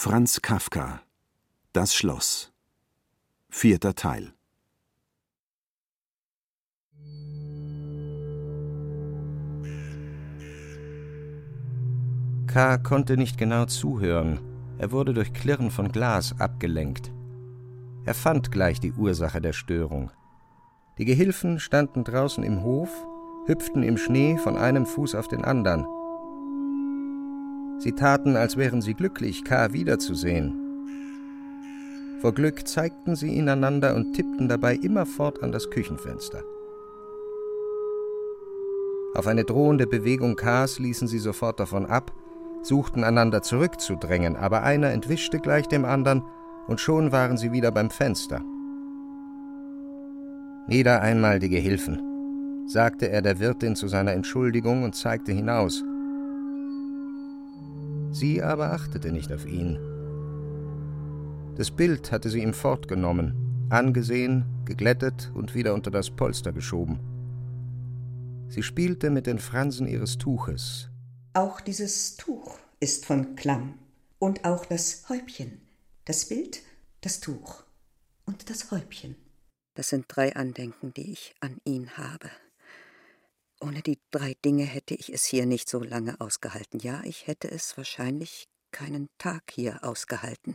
Franz Kafka Das Schloss Vierter Teil K. konnte nicht genau zuhören. Er wurde durch Klirren von Glas abgelenkt. Er fand gleich die Ursache der Störung. Die Gehilfen standen draußen im Hof, hüpften im Schnee von einem Fuß auf den anderen. Sie taten, als wären sie glücklich, K. wiederzusehen. Vor Glück zeigten sie ihn einander und tippten dabei immerfort an das Küchenfenster. Auf eine drohende Bewegung Ks ließen sie sofort davon ab, suchten einander zurückzudrängen, aber einer entwischte gleich dem anderen, und schon waren sie wieder beim Fenster. Wieder einmal die Gehilfen, sagte er der Wirtin zu seiner Entschuldigung und zeigte hinaus. Sie aber achtete nicht auf ihn. Das Bild hatte sie ihm fortgenommen, angesehen, geglättet und wieder unter das Polster geschoben. Sie spielte mit den Fransen ihres Tuches. Auch dieses Tuch ist von Klamm und auch das Häubchen. Das Bild, das Tuch und das Häubchen. Das sind drei Andenken, die ich an ihn habe. Ohne die drei Dinge hätte ich es hier nicht so lange ausgehalten. Ja, ich hätte es wahrscheinlich keinen Tag hier ausgehalten.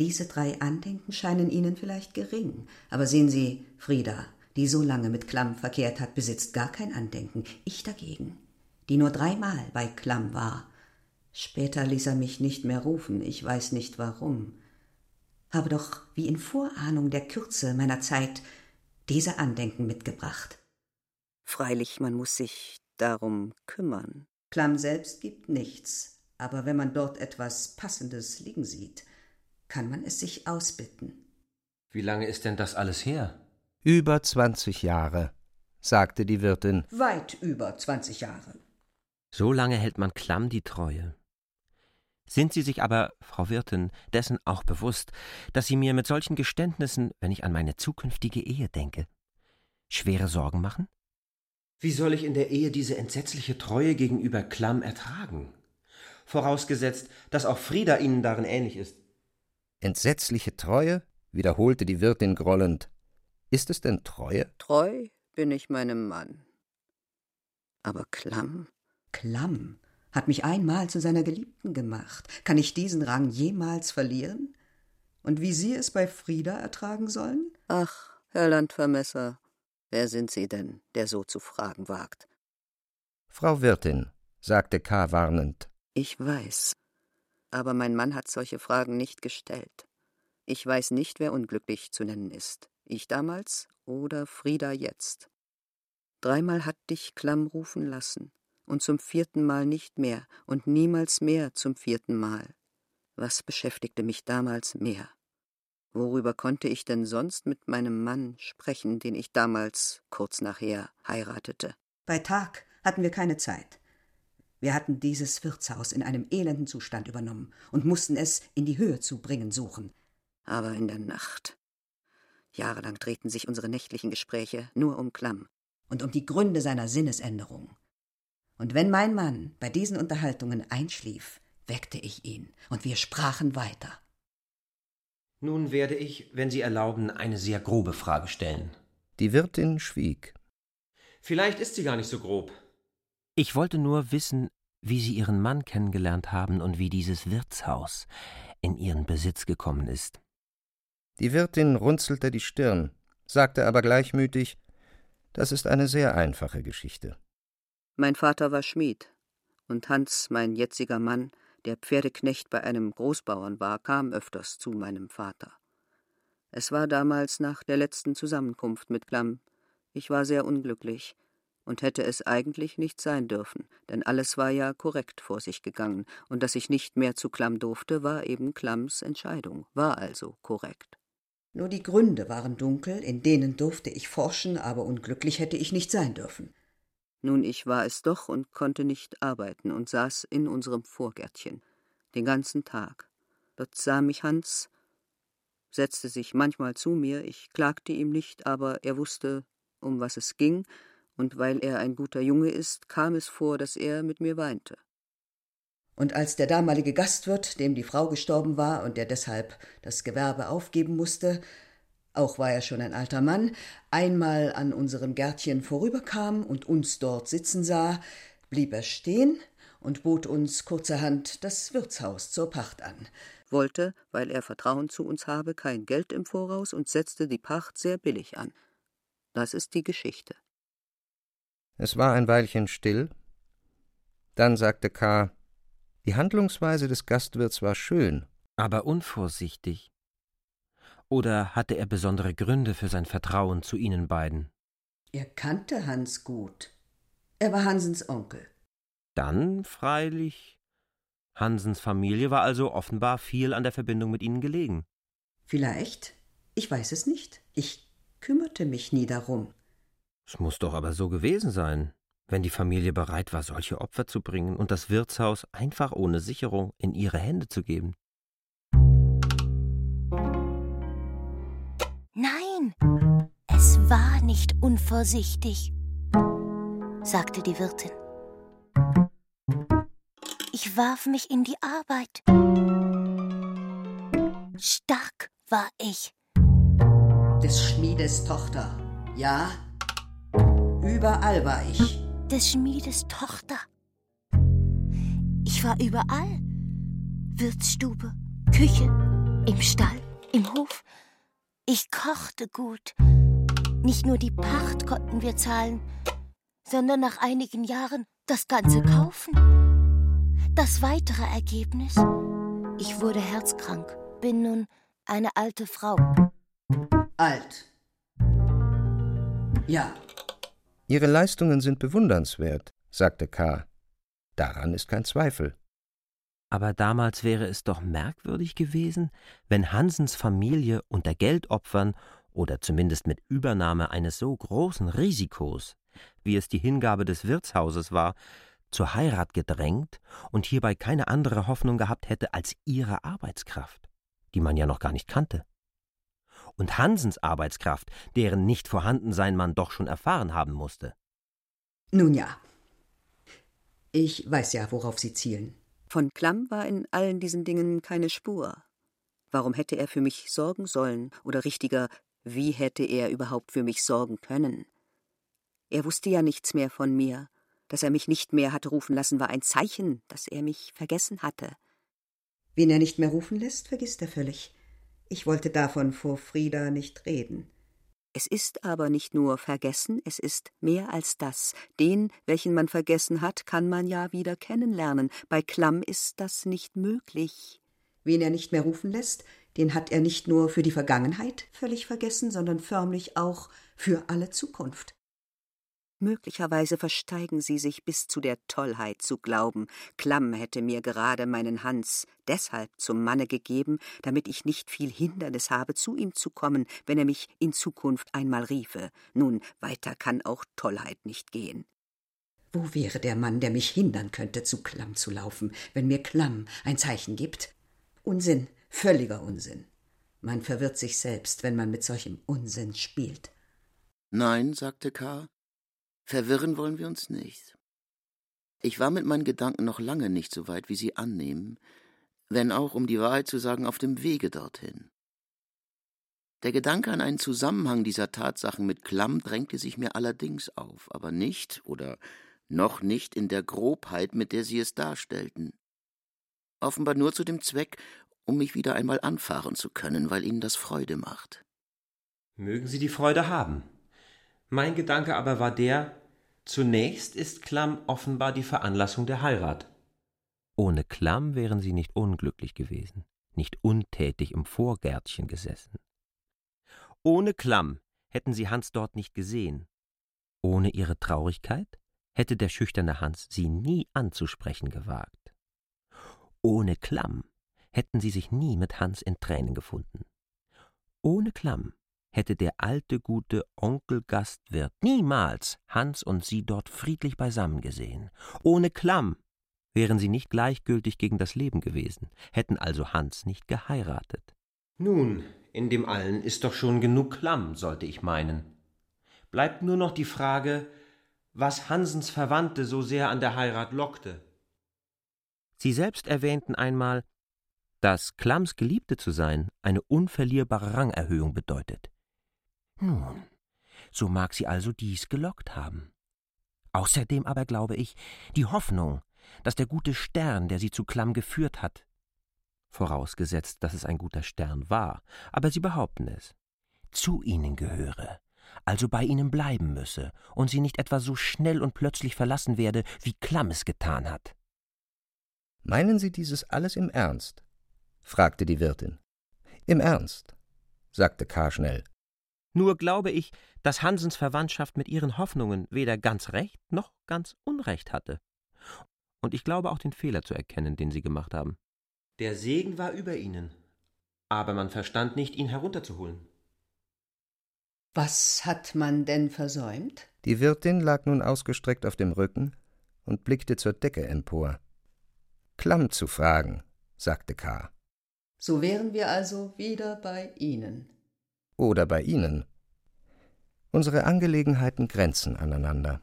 Diese drei Andenken scheinen Ihnen vielleicht gering, aber sehen Sie, Frieda, die so lange mit Klamm verkehrt hat, besitzt gar kein Andenken. Ich dagegen, die nur dreimal bei Klamm war. Später ließ er mich nicht mehr rufen, ich weiß nicht warum. Habe doch wie in Vorahnung der Kürze meiner Zeit diese Andenken mitgebracht. Freilich, man muss sich darum kümmern. Klamm selbst gibt nichts, aber wenn man dort etwas Passendes liegen sieht, kann man es sich ausbitten. Wie lange ist denn das alles her? Über zwanzig Jahre, sagte die Wirtin. Weit über zwanzig Jahre. So lange hält man Klamm die Treue. Sind Sie sich aber, Frau Wirtin, dessen auch bewusst, dass Sie mir mit solchen Geständnissen, wenn ich an meine zukünftige Ehe denke, schwere Sorgen machen? Wie soll ich in der Ehe diese entsetzliche Treue gegenüber Klamm ertragen? Vorausgesetzt, dass auch Frieda Ihnen darin ähnlich ist. Entsetzliche Treue? wiederholte die Wirtin grollend. Ist es denn Treue? Treu bin ich meinem Mann. Aber Klamm? Klamm hat mich einmal zu seiner Geliebten gemacht. Kann ich diesen Rang jemals verlieren? Und wie Sie es bei Frieda ertragen sollen? Ach, Herr Landvermesser, wer sind Sie denn, der so zu fragen wagt? Frau Wirtin, sagte K. warnend. Ich weiß. Aber mein Mann hat solche Fragen nicht gestellt. Ich weiß nicht, wer unglücklich zu nennen ist. Ich damals oder Frieda jetzt. Dreimal hat dich Klamm rufen lassen, und zum vierten Mal nicht mehr und niemals mehr zum vierten Mal. Was beschäftigte mich damals mehr? Worüber konnte ich denn sonst mit meinem Mann sprechen, den ich damals, kurz nachher, heiratete? Bei Tag hatten wir keine Zeit. Wir hatten dieses Wirtshaus in einem elenden Zustand übernommen und mussten es in die Höhe zu bringen suchen. Aber in der Nacht. Jahrelang drehten sich unsere nächtlichen Gespräche nur um Klamm. Und um die Gründe seiner Sinnesänderung. Und wenn mein Mann bei diesen Unterhaltungen einschlief, weckte ich ihn, und wir sprachen weiter. Nun werde ich, wenn Sie erlauben, eine sehr grobe Frage stellen. Die Wirtin schwieg. Vielleicht ist sie gar nicht so grob. Ich wollte nur wissen, wie Sie Ihren Mann kennengelernt haben und wie dieses Wirtshaus in Ihren Besitz gekommen ist. Die Wirtin runzelte die Stirn, sagte aber gleichmütig, das ist eine sehr einfache Geschichte. Mein Vater war Schmied, und Hans, mein jetziger Mann, der Pferdeknecht bei einem Großbauern war, kam öfters zu meinem Vater. Es war damals nach der letzten Zusammenkunft mit Klamm. Ich war sehr unglücklich und hätte es eigentlich nicht sein dürfen, denn alles war ja korrekt vor sich gegangen, und dass ich nicht mehr zu Klamm durfte, war eben Klamms Entscheidung, war also korrekt. Nur die Gründe waren dunkel, in denen durfte ich forschen, aber unglücklich hätte ich nicht sein dürfen. Nun, ich war es doch und konnte nicht arbeiten und saß in unserem Vorgärtchen den ganzen Tag. Dort sah mich Hans, setzte sich manchmal zu mir, ich klagte ihm nicht, aber er wusste, um was es ging, und weil er ein guter Junge ist, kam es vor, dass er mit mir weinte. Und als der damalige Gastwirt, dem die Frau gestorben war und der deshalb das Gewerbe aufgeben musste, auch war er schon ein alter Mann, einmal an unserem Gärtchen vorüberkam und uns dort sitzen sah, blieb er stehen und bot uns kurzerhand das Wirtshaus zur Pacht an, wollte, weil er Vertrauen zu uns habe, kein Geld im Voraus und setzte die Pacht sehr billig an. Das ist die Geschichte. Es war ein Weilchen still. Dann sagte K. Die Handlungsweise des Gastwirts war schön. Aber unvorsichtig. Oder hatte er besondere Gründe für sein Vertrauen zu Ihnen beiden? Er kannte Hans gut. Er war Hansens Onkel. Dann freilich. Hansens Familie war also offenbar viel an der Verbindung mit Ihnen gelegen. Vielleicht. Ich weiß es nicht. Ich kümmerte mich nie darum. Es muss doch aber so gewesen sein, wenn die Familie bereit war, solche Opfer zu bringen und das Wirtshaus einfach ohne Sicherung in ihre Hände zu geben. Nein, es war nicht unvorsichtig, sagte die Wirtin. Ich warf mich in die Arbeit. Stark war ich. Des Schmiedes Tochter, ja? Überall war ich. Des Schmiedes Tochter. Ich war überall. Wirtsstube, Küche, im Stall, im Hof. Ich kochte gut. Nicht nur die Pacht konnten wir zahlen, sondern nach einigen Jahren das Ganze kaufen. Das weitere Ergebnis? Ich wurde herzkrank, bin nun eine alte Frau. Alt. Ja. Ihre Leistungen sind bewundernswert, sagte K. Daran ist kein Zweifel. Aber damals wäre es doch merkwürdig gewesen, wenn Hansens Familie unter Geldopfern oder zumindest mit Übernahme eines so großen Risikos, wie es die Hingabe des Wirtshauses war, zur Heirat gedrängt und hierbei keine andere Hoffnung gehabt hätte als ihre Arbeitskraft, die man ja noch gar nicht kannte. Und Hansens Arbeitskraft, deren Nichtvorhandensein man doch schon erfahren haben musste. Nun ja. Ich weiß ja, worauf Sie zielen. Von Klamm war in allen diesen Dingen keine Spur. Warum hätte er für mich sorgen sollen, oder richtiger, wie hätte er überhaupt für mich sorgen können? Er wusste ja nichts mehr von mir. Dass er mich nicht mehr hatte rufen lassen, war ein Zeichen, dass er mich vergessen hatte. Wen er nicht mehr rufen lässt, vergisst er völlig. Ich wollte davon vor Frieda nicht reden. Es ist aber nicht nur vergessen, es ist mehr als das. Den, welchen man vergessen hat, kann man ja wieder kennenlernen. Bei Klamm ist das nicht möglich. Wen er nicht mehr rufen lässt, den hat er nicht nur für die Vergangenheit völlig vergessen, sondern förmlich auch für alle Zukunft. Möglicherweise versteigen sie sich bis zu der Tollheit zu glauben, Klamm hätte mir gerade meinen Hans deshalb zum Manne gegeben, damit ich nicht viel Hindernis habe, zu ihm zu kommen, wenn er mich in Zukunft einmal riefe. Nun, weiter kann auch Tollheit nicht gehen. Wo wäre der Mann, der mich hindern könnte, zu Klamm zu laufen, wenn mir Klamm ein Zeichen gibt? Unsinn, völliger Unsinn. Man verwirrt sich selbst, wenn man mit solchem Unsinn spielt. Nein, sagte K., Verwirren wollen wir uns nicht. Ich war mit meinen Gedanken noch lange nicht so weit, wie Sie annehmen, wenn auch, um die Wahrheit zu sagen, auf dem Wege dorthin. Der Gedanke an einen Zusammenhang dieser Tatsachen mit Klamm drängte sich mir allerdings auf, aber nicht oder noch nicht in der Grobheit, mit der Sie es darstellten. Offenbar nur zu dem Zweck, um mich wieder einmal anfahren zu können, weil Ihnen das Freude macht. Mögen Sie die Freude haben. Mein Gedanke aber war der, zunächst ist Klamm offenbar die Veranlassung der Heirat. Ohne Klamm wären sie nicht unglücklich gewesen, nicht untätig im Vorgärtchen gesessen. Ohne Klamm hätten sie Hans dort nicht gesehen. Ohne ihre Traurigkeit hätte der schüchterne Hans sie nie anzusprechen gewagt. Ohne Klamm hätten sie sich nie mit Hans in Tränen gefunden. Ohne Klamm hätte der alte gute Onkel Gastwirt niemals Hans und sie dort friedlich beisammen gesehen. Ohne Klamm wären sie nicht gleichgültig gegen das Leben gewesen, hätten also Hans nicht geheiratet. Nun, in dem allen ist doch schon genug Klamm, sollte ich meinen. Bleibt nur noch die Frage, was Hansens Verwandte so sehr an der Heirat lockte. Sie selbst erwähnten einmal, dass Klamms Geliebte zu sein eine unverlierbare Rangerhöhung bedeutet. Nun, so mag sie also dies gelockt haben. Außerdem aber glaube ich, die Hoffnung, dass der gute Stern, der sie zu Klamm geführt hat, vorausgesetzt, dass es ein guter Stern war, aber sie behaupten es, zu ihnen gehöre, also bei ihnen bleiben müsse und sie nicht etwa so schnell und plötzlich verlassen werde, wie Klamm es getan hat. Meinen Sie dieses alles im Ernst? fragte die Wirtin. Im Ernst, sagte K. schnell. Nur glaube ich, dass Hansens Verwandtschaft mit ihren Hoffnungen weder ganz recht noch ganz unrecht hatte. Und ich glaube auch den Fehler zu erkennen, den sie gemacht haben. Der Segen war über ihnen, aber man verstand nicht, ihn herunterzuholen. Was hat man denn versäumt? Die Wirtin lag nun ausgestreckt auf dem Rücken und blickte zur Decke empor. Klamm zu fragen, sagte K. So wären wir also wieder bei Ihnen. Oder bei Ihnen. Unsere Angelegenheiten grenzen aneinander.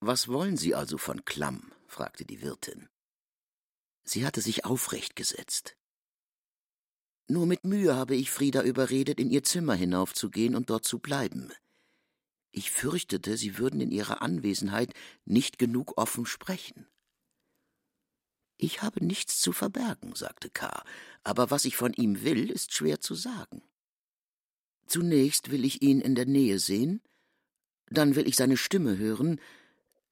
Was wollen Sie also von Klamm? fragte die Wirtin. Sie hatte sich aufrecht gesetzt. Nur mit Mühe habe ich Frieda überredet, in ihr Zimmer hinaufzugehen und dort zu bleiben. Ich fürchtete, sie würden in ihrer Anwesenheit nicht genug offen sprechen. Ich habe nichts zu verbergen, sagte K., aber was ich von ihm will, ist schwer zu sagen. Zunächst will ich ihn in der Nähe sehen, dann will ich seine Stimme hören,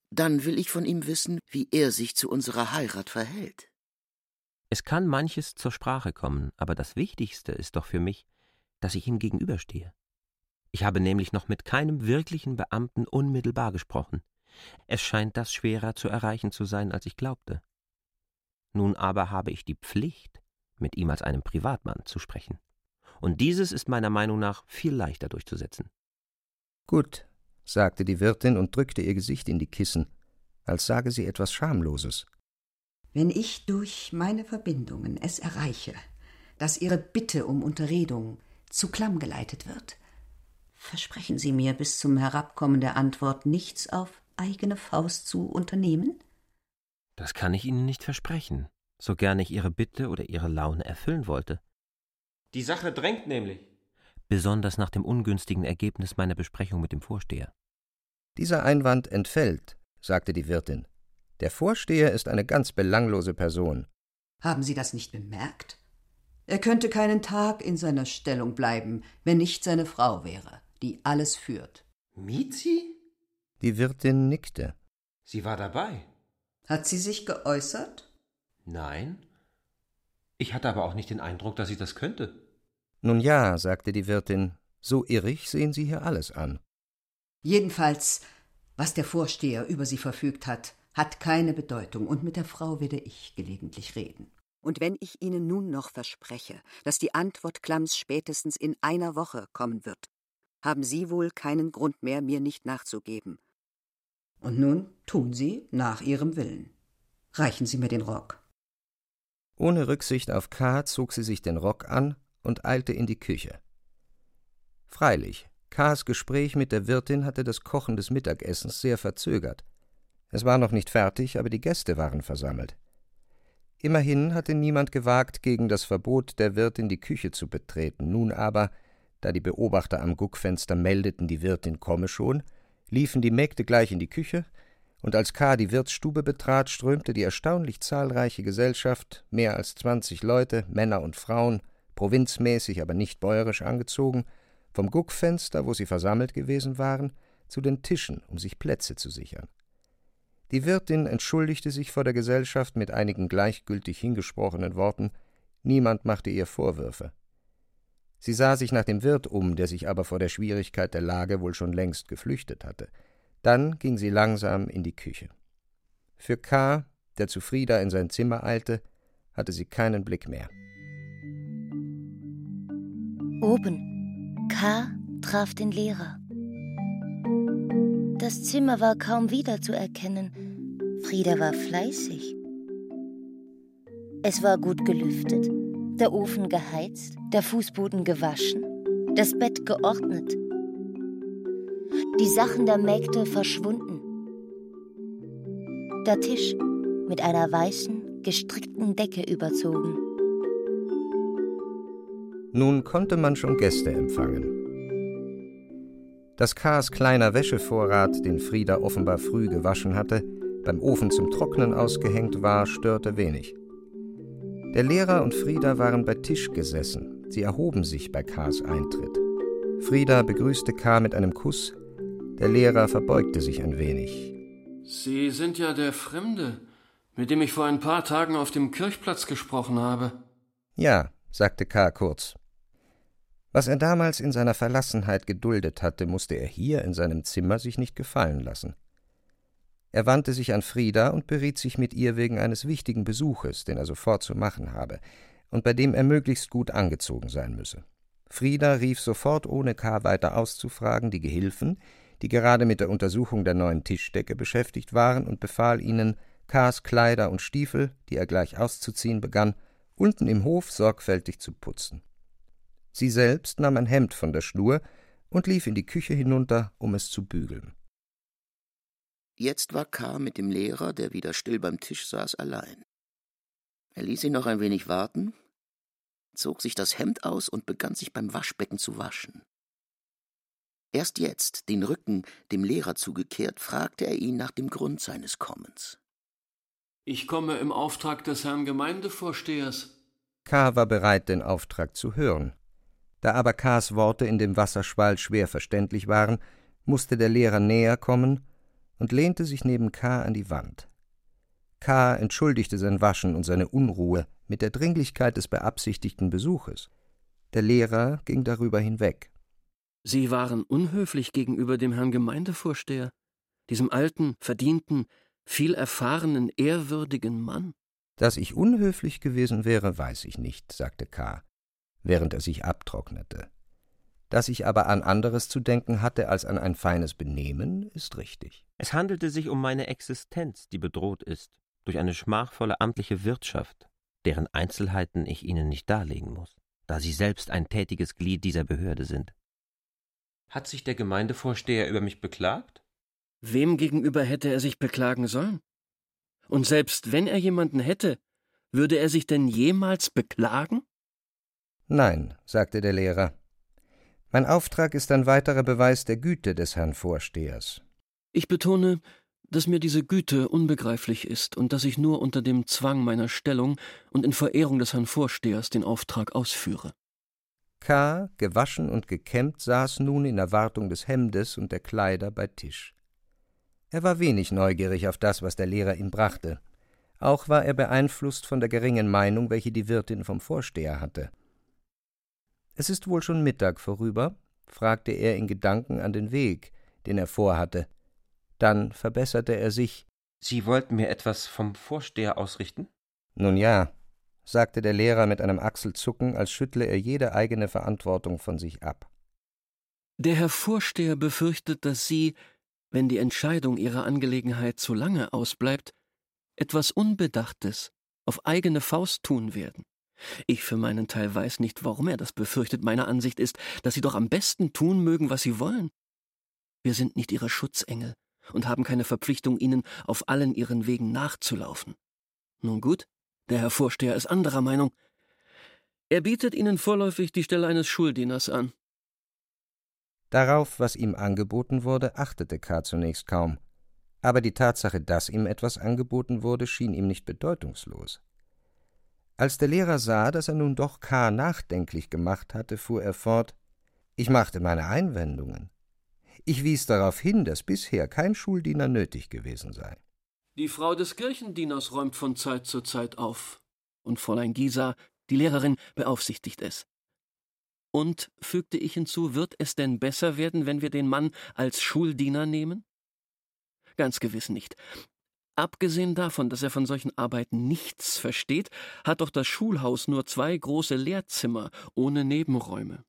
dann will ich von ihm wissen, wie er sich zu unserer Heirat verhält. Es kann manches zur Sprache kommen, aber das Wichtigste ist doch für mich, dass ich ihm gegenüberstehe. Ich habe nämlich noch mit keinem wirklichen Beamten unmittelbar gesprochen. Es scheint das schwerer zu erreichen zu sein, als ich glaubte. Nun aber habe ich die Pflicht, mit ihm als einem Privatmann zu sprechen. Und dieses ist meiner Meinung nach viel leichter durchzusetzen. Gut, sagte die Wirtin und drückte ihr Gesicht in die Kissen, als sage sie etwas Schamloses. Wenn ich durch meine Verbindungen es erreiche, dass Ihre Bitte um Unterredung zu Klamm geleitet wird, versprechen Sie mir bis zum Herabkommen der Antwort nichts auf eigene Faust zu unternehmen? Das kann ich Ihnen nicht versprechen, so gern ich Ihre Bitte oder Ihre Laune erfüllen wollte. Die Sache drängt nämlich. Besonders nach dem ungünstigen Ergebnis meiner Besprechung mit dem Vorsteher. Dieser Einwand entfällt, sagte die Wirtin. Der Vorsteher ist eine ganz belanglose Person. Haben Sie das nicht bemerkt? Er könnte keinen Tag in seiner Stellung bleiben, wenn nicht seine Frau wäre, die alles führt. Mizi? Die Wirtin nickte. Sie war dabei. Hat sie sich geäußert? Nein. Ich hatte aber auch nicht den Eindruck, dass sie das könnte. Nun ja, sagte die Wirtin, so irrig sehen Sie hier alles an. Jedenfalls, was der Vorsteher über sie verfügt hat, hat keine Bedeutung, und mit der Frau werde ich gelegentlich reden. Und wenn ich Ihnen nun noch verspreche, dass die Antwort Klamms spätestens in einer Woche kommen wird, haben Sie wohl keinen Grund mehr, mir nicht nachzugeben. Und nun tun Sie nach Ihrem Willen. Reichen Sie mir den Rock. Ohne Rücksicht auf K. zog sie sich den Rock an und eilte in die Küche. Freilich, K.s Gespräch mit der Wirtin hatte das Kochen des Mittagessens sehr verzögert. Es war noch nicht fertig, aber die Gäste waren versammelt. Immerhin hatte niemand gewagt, gegen das Verbot der Wirtin die Küche zu betreten. Nun aber, da die Beobachter am Guckfenster meldeten, die Wirtin komme schon, liefen die Mägde gleich in die Küche, und als K. die Wirtsstube betrat, strömte die erstaunlich zahlreiche Gesellschaft, mehr als zwanzig Leute, Männer und Frauen, provinzmäßig, aber nicht bäuerisch angezogen, vom Guckfenster, wo sie versammelt gewesen waren, zu den Tischen, um sich Plätze zu sichern. Die Wirtin entschuldigte sich vor der Gesellschaft mit einigen gleichgültig hingesprochenen Worten, niemand machte ihr Vorwürfe. Sie sah sich nach dem Wirt um, der sich aber vor der Schwierigkeit der Lage wohl schon längst geflüchtet hatte. Dann ging sie langsam in die Küche. Für K., der zu Frieda in sein Zimmer eilte, hatte sie keinen Blick mehr. Oben. K. traf den Lehrer. Das Zimmer war kaum wiederzuerkennen. Frieda war fleißig. Es war gut gelüftet, der Ofen geheizt, der Fußboden gewaschen, das Bett geordnet, die Sachen der Mägde verschwunden. Der Tisch mit einer weißen, gestrickten Decke überzogen. Nun konnte man schon Gäste empfangen. Dass Kars kleiner Wäschevorrat, den Frieda offenbar früh gewaschen hatte, beim Ofen zum Trocknen ausgehängt war, störte wenig. Der Lehrer und Frieda waren bei Tisch gesessen. Sie erhoben sich bei Kars Eintritt. Frieda begrüßte K. mit einem Kuss. Der Lehrer verbeugte sich ein wenig. Sie sind ja der Fremde, mit dem ich vor ein paar Tagen auf dem Kirchplatz gesprochen habe. Ja, sagte K. kurz. Was er damals in seiner Verlassenheit geduldet hatte, musste er hier in seinem Zimmer sich nicht gefallen lassen. Er wandte sich an Frieda und beriet sich mit ihr wegen eines wichtigen Besuches, den er sofort zu machen habe, und bei dem er möglichst gut angezogen sein müsse. Frieda rief sofort, ohne K. weiter auszufragen, die Gehilfen, die gerade mit der Untersuchung der neuen Tischdecke beschäftigt waren, und befahl ihnen, K.s Kleider und Stiefel, die er gleich auszuziehen begann, unten im Hof sorgfältig zu putzen. Sie selbst nahm ein Hemd von der Schnur und lief in die Küche hinunter, um es zu bügeln. Jetzt war K. mit dem Lehrer, der wieder still beim Tisch saß, allein. Er ließ ihn noch ein wenig warten, zog sich das Hemd aus und begann sich beim Waschbecken zu waschen. Erst jetzt, den Rücken dem Lehrer zugekehrt, fragte er ihn nach dem Grund seines Kommens. Ich komme im Auftrag des Herrn Gemeindevorstehers. K. war bereit, den Auftrag zu hören. Da aber K.s Worte in dem Wasserschwall schwer verständlich waren, musste der Lehrer näher kommen und lehnte sich neben K. an die Wand. K. entschuldigte sein Waschen und seine Unruhe mit der Dringlichkeit des beabsichtigten Besuches. Der Lehrer ging darüber hinweg. Sie waren unhöflich gegenüber dem Herrn Gemeindevorsteher, diesem alten, verdienten, viel erfahrenen, ehrwürdigen Mann. Dass ich unhöflich gewesen wäre, weiß ich nicht, sagte K., während er sich abtrocknete. Dass ich aber an anderes zu denken hatte als an ein feines Benehmen, ist richtig. Es handelte sich um meine Existenz, die bedroht ist, durch eine schmachvolle amtliche Wirtschaft, deren Einzelheiten ich Ihnen nicht darlegen muss, da Sie selbst ein tätiges Glied dieser Behörde sind. Hat sich der Gemeindevorsteher über mich beklagt? Wem gegenüber hätte er sich beklagen sollen? Und selbst wenn er jemanden hätte, würde er sich denn jemals beklagen? Nein, sagte der Lehrer. Mein Auftrag ist ein weiterer Beweis der Güte des Herrn Vorstehers. Ich betone, dass mir diese Güte unbegreiflich ist und dass ich nur unter dem Zwang meiner Stellung und in Verehrung des Herrn Vorstehers den Auftrag ausführe. K., gewaschen und gekämmt, saß nun in Erwartung des Hemdes und der Kleider bei Tisch. Er war wenig neugierig auf das, was der Lehrer ihm brachte. Auch war er beeinflusst von der geringen Meinung, welche die Wirtin vom Vorsteher hatte. Es ist wohl schon Mittag vorüber? fragte er in Gedanken an den Weg, den er vorhatte. Dann verbesserte er sich. Sie wollten mir etwas vom Vorsteher ausrichten? Nun ja, sagte der Lehrer mit einem Achselzucken, als schüttle er jede eigene Verantwortung von sich ab. Der Herr Vorsteher befürchtet, dass Sie, wenn die Entscheidung Ihrer Angelegenheit zu lange ausbleibt, etwas Unbedachtes auf eigene Faust tun werden. Ich für meinen Teil weiß nicht, warum er das befürchtet. Meine Ansicht ist, dass Sie doch am besten tun mögen, was Sie wollen. Wir sind nicht Ihre Schutzengel und haben keine Verpflichtung, Ihnen auf allen Ihren Wegen nachzulaufen. Nun gut, der Herr Vorsteher ist anderer Meinung. Er bietet Ihnen vorläufig die Stelle eines Schuldieners an. Darauf, was ihm angeboten wurde, achtete K. zunächst kaum. Aber die Tatsache, dass ihm etwas angeboten wurde, schien ihm nicht bedeutungslos. Als der Lehrer sah, dass er nun doch K. nachdenklich gemacht hatte, fuhr er fort Ich machte meine Einwendungen. Ich wies darauf hin, dass bisher kein Schuldiener nötig gewesen sei. Die Frau des Kirchendieners räumt von Zeit zu Zeit auf, und Fräulein Gisa, die Lehrerin, beaufsichtigt es. Und, fügte ich hinzu, wird es denn besser werden, wenn wir den Mann als Schuldiener nehmen? Ganz gewiss nicht. Abgesehen davon, dass er von solchen Arbeiten nichts versteht, hat doch das Schulhaus nur zwei große Lehrzimmer ohne Nebenräume.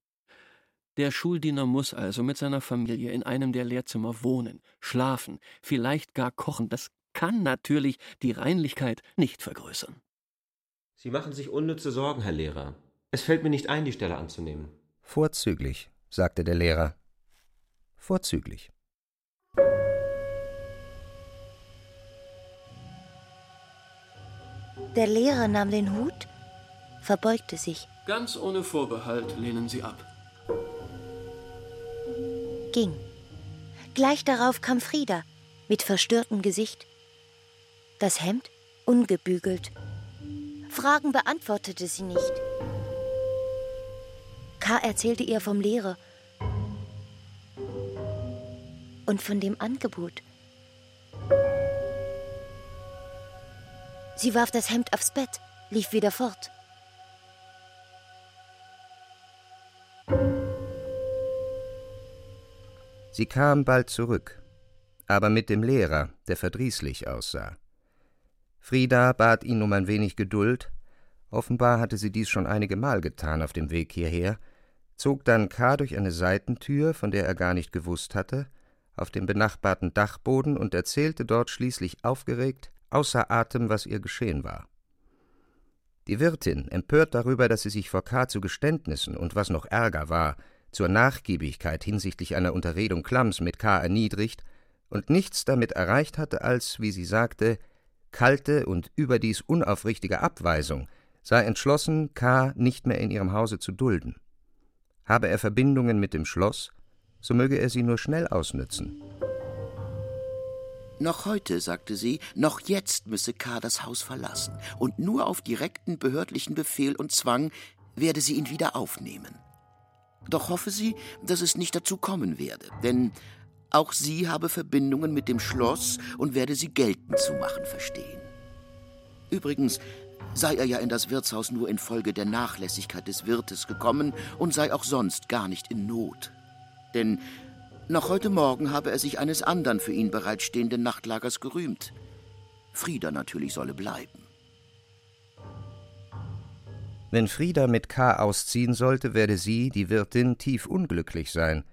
Der Schuldiener muss also mit seiner Familie in einem der Lehrzimmer wohnen, schlafen, vielleicht gar kochen. Das kann natürlich die Reinlichkeit nicht vergrößern. Sie machen sich unnütze Sorgen, Herr Lehrer. Es fällt mir nicht ein, die Stelle anzunehmen. Vorzüglich, sagte der Lehrer. Vorzüglich. Der Lehrer nahm den Hut, verbeugte sich. Ganz ohne Vorbehalt lehnen Sie ab. Ging. Gleich darauf kam Frieda mit verstörtem Gesicht. Das Hemd ungebügelt. Fragen beantwortete sie nicht. K. erzählte ihr vom Lehrer und von dem Angebot. Sie warf das Hemd aufs Bett, lief wieder fort. Sie kam bald zurück, aber mit dem Lehrer, der verdrießlich aussah. Frieda bat ihn um ein wenig Geduld, offenbar hatte sie dies schon einige Mal getan auf dem Weg hierher, zog dann K. durch eine Seitentür, von der er gar nicht gewusst hatte, auf dem benachbarten Dachboden und erzählte dort schließlich aufgeregt, außer Atem, was ihr geschehen war. Die Wirtin, empört darüber, dass sie sich vor K. zu Geständnissen und was noch ärger war, zur Nachgiebigkeit hinsichtlich einer Unterredung Klamms mit K. erniedrigt und nichts damit erreicht hatte, als, wie sie sagte, kalte und überdies unaufrichtige Abweisung, sei entschlossen, K. nicht mehr in ihrem Hause zu dulden. Habe er Verbindungen mit dem Schloss, so möge er sie nur schnell ausnützen. Noch heute, sagte sie, noch jetzt müsse K. das Haus verlassen, und nur auf direkten behördlichen Befehl und Zwang werde sie ihn wieder aufnehmen. Doch hoffe sie, dass es nicht dazu kommen werde, denn auch sie habe Verbindungen mit dem Schloss und werde sie geltend zu machen verstehen. Übrigens sei er ja in das Wirtshaus nur infolge der Nachlässigkeit des Wirtes gekommen und sei auch sonst gar nicht in Not. Denn noch heute Morgen habe er sich eines anderen für ihn bereitstehenden Nachtlagers gerühmt. Frieda natürlich solle bleiben. Wenn Frieda mit K. ausziehen sollte, werde sie, die Wirtin, tief unglücklich sein.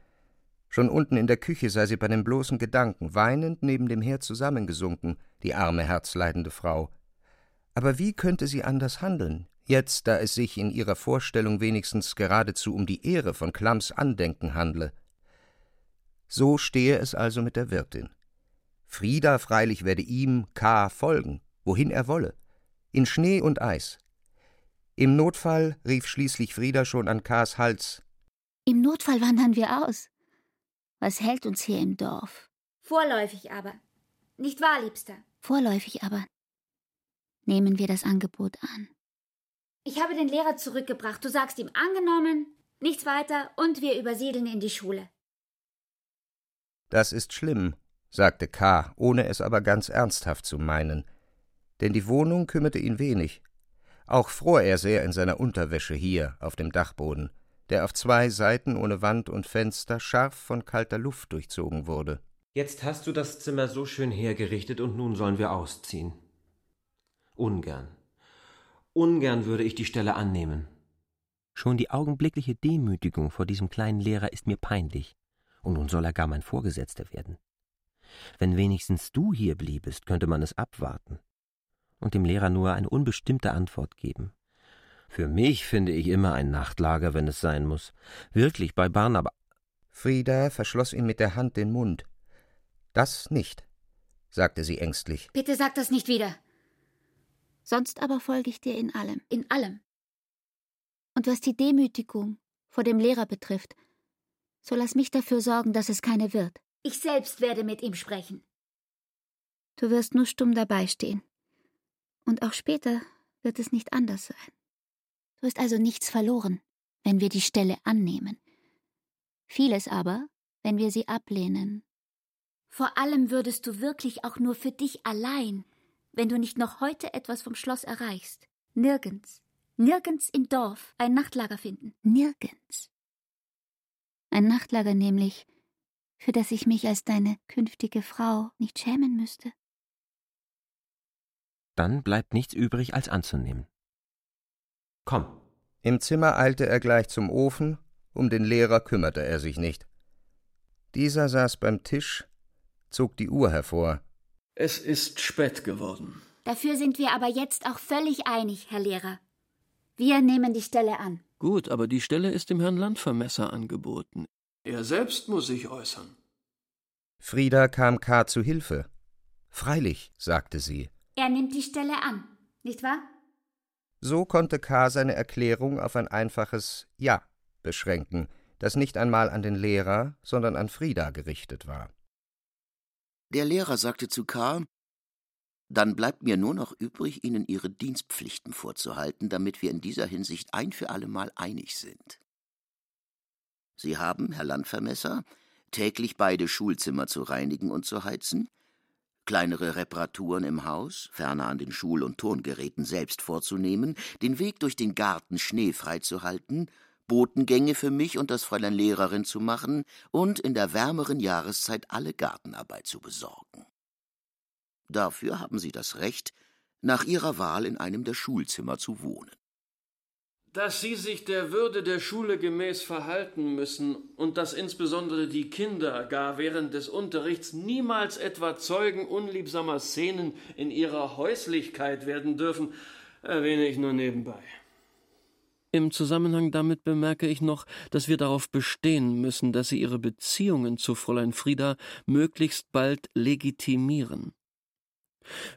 Schon unten in der Küche sei sie bei dem bloßen Gedanken weinend neben dem Herd zusammengesunken, die arme, herzleidende Frau. Aber wie könnte sie anders handeln, jetzt, da es sich in ihrer Vorstellung wenigstens geradezu um die Ehre von Klamms Andenken handle? So stehe es also mit der Wirtin. Frieda freilich werde ihm, K., folgen, wohin er wolle, in Schnee und Eis, im Notfall rief schließlich Frieda schon an Kars Hals. Im Notfall wandern wir aus. Was hält uns hier im Dorf? Vorläufig aber. Nicht wahr, Liebster? Vorläufig aber. Nehmen wir das Angebot an. Ich habe den Lehrer zurückgebracht. Du sagst ihm angenommen, nichts weiter und wir übersiedeln in die Schule. Das ist schlimm, sagte K., ohne es aber ganz ernsthaft zu meinen. Denn die Wohnung kümmerte ihn wenig. Auch fror er sehr in seiner Unterwäsche hier auf dem Dachboden, der auf zwei Seiten ohne Wand und Fenster scharf von kalter Luft durchzogen wurde. Jetzt hast du das Zimmer so schön hergerichtet und nun sollen wir ausziehen. Ungern. Ungern würde ich die Stelle annehmen. Schon die augenblickliche Demütigung vor diesem kleinen Lehrer ist mir peinlich, und nun soll er gar mein Vorgesetzter werden. Wenn wenigstens du hier bliebest, könnte man es abwarten und dem Lehrer nur eine unbestimmte Antwort geben. Für mich finde ich immer ein Nachtlager, wenn es sein muss. Wirklich, bei Barnaba. Frieda verschloss ihm mit der Hand den Mund. Das nicht, sagte sie ängstlich. Bitte sag das nicht wieder. Sonst aber folge ich dir in allem. In allem. Und was die Demütigung vor dem Lehrer betrifft, so lass mich dafür sorgen, dass es keine wird. Ich selbst werde mit ihm sprechen. Du wirst nur stumm dabei stehen. Und auch später wird es nicht anders sein. So ist also nichts verloren, wenn wir die Stelle annehmen. Vieles aber, wenn wir sie ablehnen. Vor allem würdest du wirklich auch nur für dich allein, wenn du nicht noch heute etwas vom Schloss erreichst, nirgends, nirgends im Dorf ein Nachtlager finden. Nirgends. Ein Nachtlager nämlich, für das ich mich als deine künftige Frau nicht schämen müsste. Dann bleibt nichts übrig, als anzunehmen. Komm. Im Zimmer eilte er gleich zum Ofen, um den Lehrer kümmerte er sich nicht. Dieser saß beim Tisch, zog die Uhr hervor. Es ist spät geworden. Dafür sind wir aber jetzt auch völlig einig, Herr Lehrer. Wir nehmen die Stelle an. Gut, aber die Stelle ist dem Herrn Landvermesser angeboten. Er selbst muss sich äußern. Frieda kam K. zu Hilfe. Freilich, sagte sie. Er nimmt die Stelle an. Nicht wahr? So konnte K. seine Erklärung auf ein einfaches Ja beschränken, das nicht einmal an den Lehrer, sondern an Frieda gerichtet war. Der Lehrer sagte zu K., dann bleibt mir nur noch übrig, Ihnen Ihre Dienstpflichten vorzuhalten, damit wir in dieser Hinsicht ein für allemal einig sind. Sie haben, Herr Landvermesser, täglich beide Schulzimmer zu reinigen und zu heizen, kleinere Reparaturen im Haus, ferner an den Schul- und Turngeräten selbst vorzunehmen, den Weg durch den Garten schneefrei zu halten, Botengänge für mich und das Fräulein Lehrerin zu machen und in der wärmeren Jahreszeit alle Gartenarbeit zu besorgen. Dafür haben Sie das Recht, nach Ihrer Wahl in einem der Schulzimmer zu wohnen. Dass Sie sich der Würde der Schule gemäß verhalten müssen und dass insbesondere die Kinder gar während des Unterrichts niemals etwa Zeugen unliebsamer Szenen in ihrer Häuslichkeit werden dürfen, erwähne ich nur nebenbei. Im Zusammenhang damit bemerke ich noch, dass wir darauf bestehen müssen, dass Sie Ihre Beziehungen zu Fräulein Frieda möglichst bald legitimieren.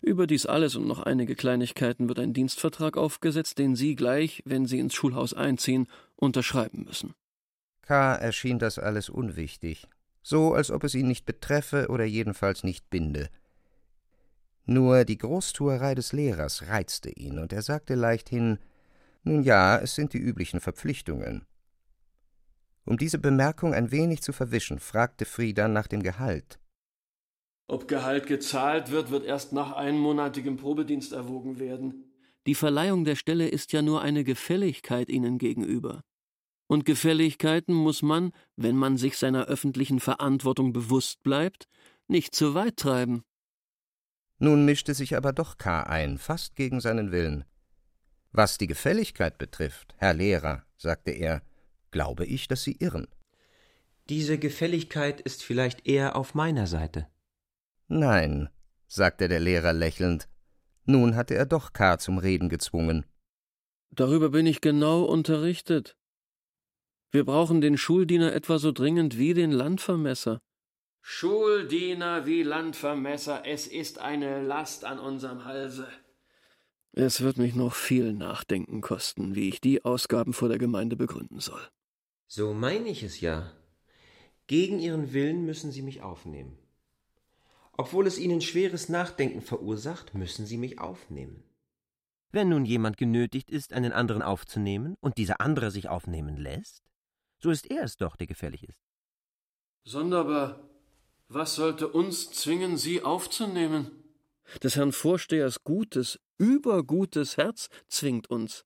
Über dies alles und noch einige Kleinigkeiten wird ein Dienstvertrag aufgesetzt, den Sie gleich, wenn Sie ins Schulhaus einziehen, unterschreiben müssen. K. erschien das alles unwichtig, so als ob es ihn nicht betreffe oder jedenfalls nicht binde. Nur die Großtuerei des Lehrers reizte ihn, und er sagte leichthin Nun ja, es sind die üblichen Verpflichtungen. Um diese Bemerkung ein wenig zu verwischen, fragte Frieda nach dem Gehalt. Ob Gehalt gezahlt wird, wird erst nach einmonatigem Probedienst erwogen werden. Die Verleihung der Stelle ist ja nur eine Gefälligkeit Ihnen gegenüber. Und Gefälligkeiten muss man, wenn man sich seiner öffentlichen Verantwortung bewusst bleibt, nicht zu weit treiben. Nun mischte sich aber doch K. ein, fast gegen seinen Willen. Was die Gefälligkeit betrifft, Herr Lehrer, sagte er, glaube ich, dass Sie irren. Diese Gefälligkeit ist vielleicht eher auf meiner Seite. Nein, sagte der Lehrer lächelnd. Nun hatte er doch K. zum Reden gezwungen. Darüber bin ich genau unterrichtet. Wir brauchen den Schuldiener etwa so dringend wie den Landvermesser. Schuldiener wie Landvermesser, es ist eine Last an unserem Halse. Es wird mich noch viel Nachdenken kosten, wie ich die Ausgaben vor der Gemeinde begründen soll. So meine ich es ja. Gegen Ihren Willen müssen Sie mich aufnehmen. Obwohl es Ihnen schweres Nachdenken verursacht, müssen Sie mich aufnehmen. Wenn nun jemand genötigt ist, einen anderen aufzunehmen, und dieser andere sich aufnehmen lässt, so ist er es doch, der gefährlich ist. Sonderbar. Was sollte uns zwingen, Sie aufzunehmen? Des Herrn Vorstehers gutes, übergutes Herz zwingt uns.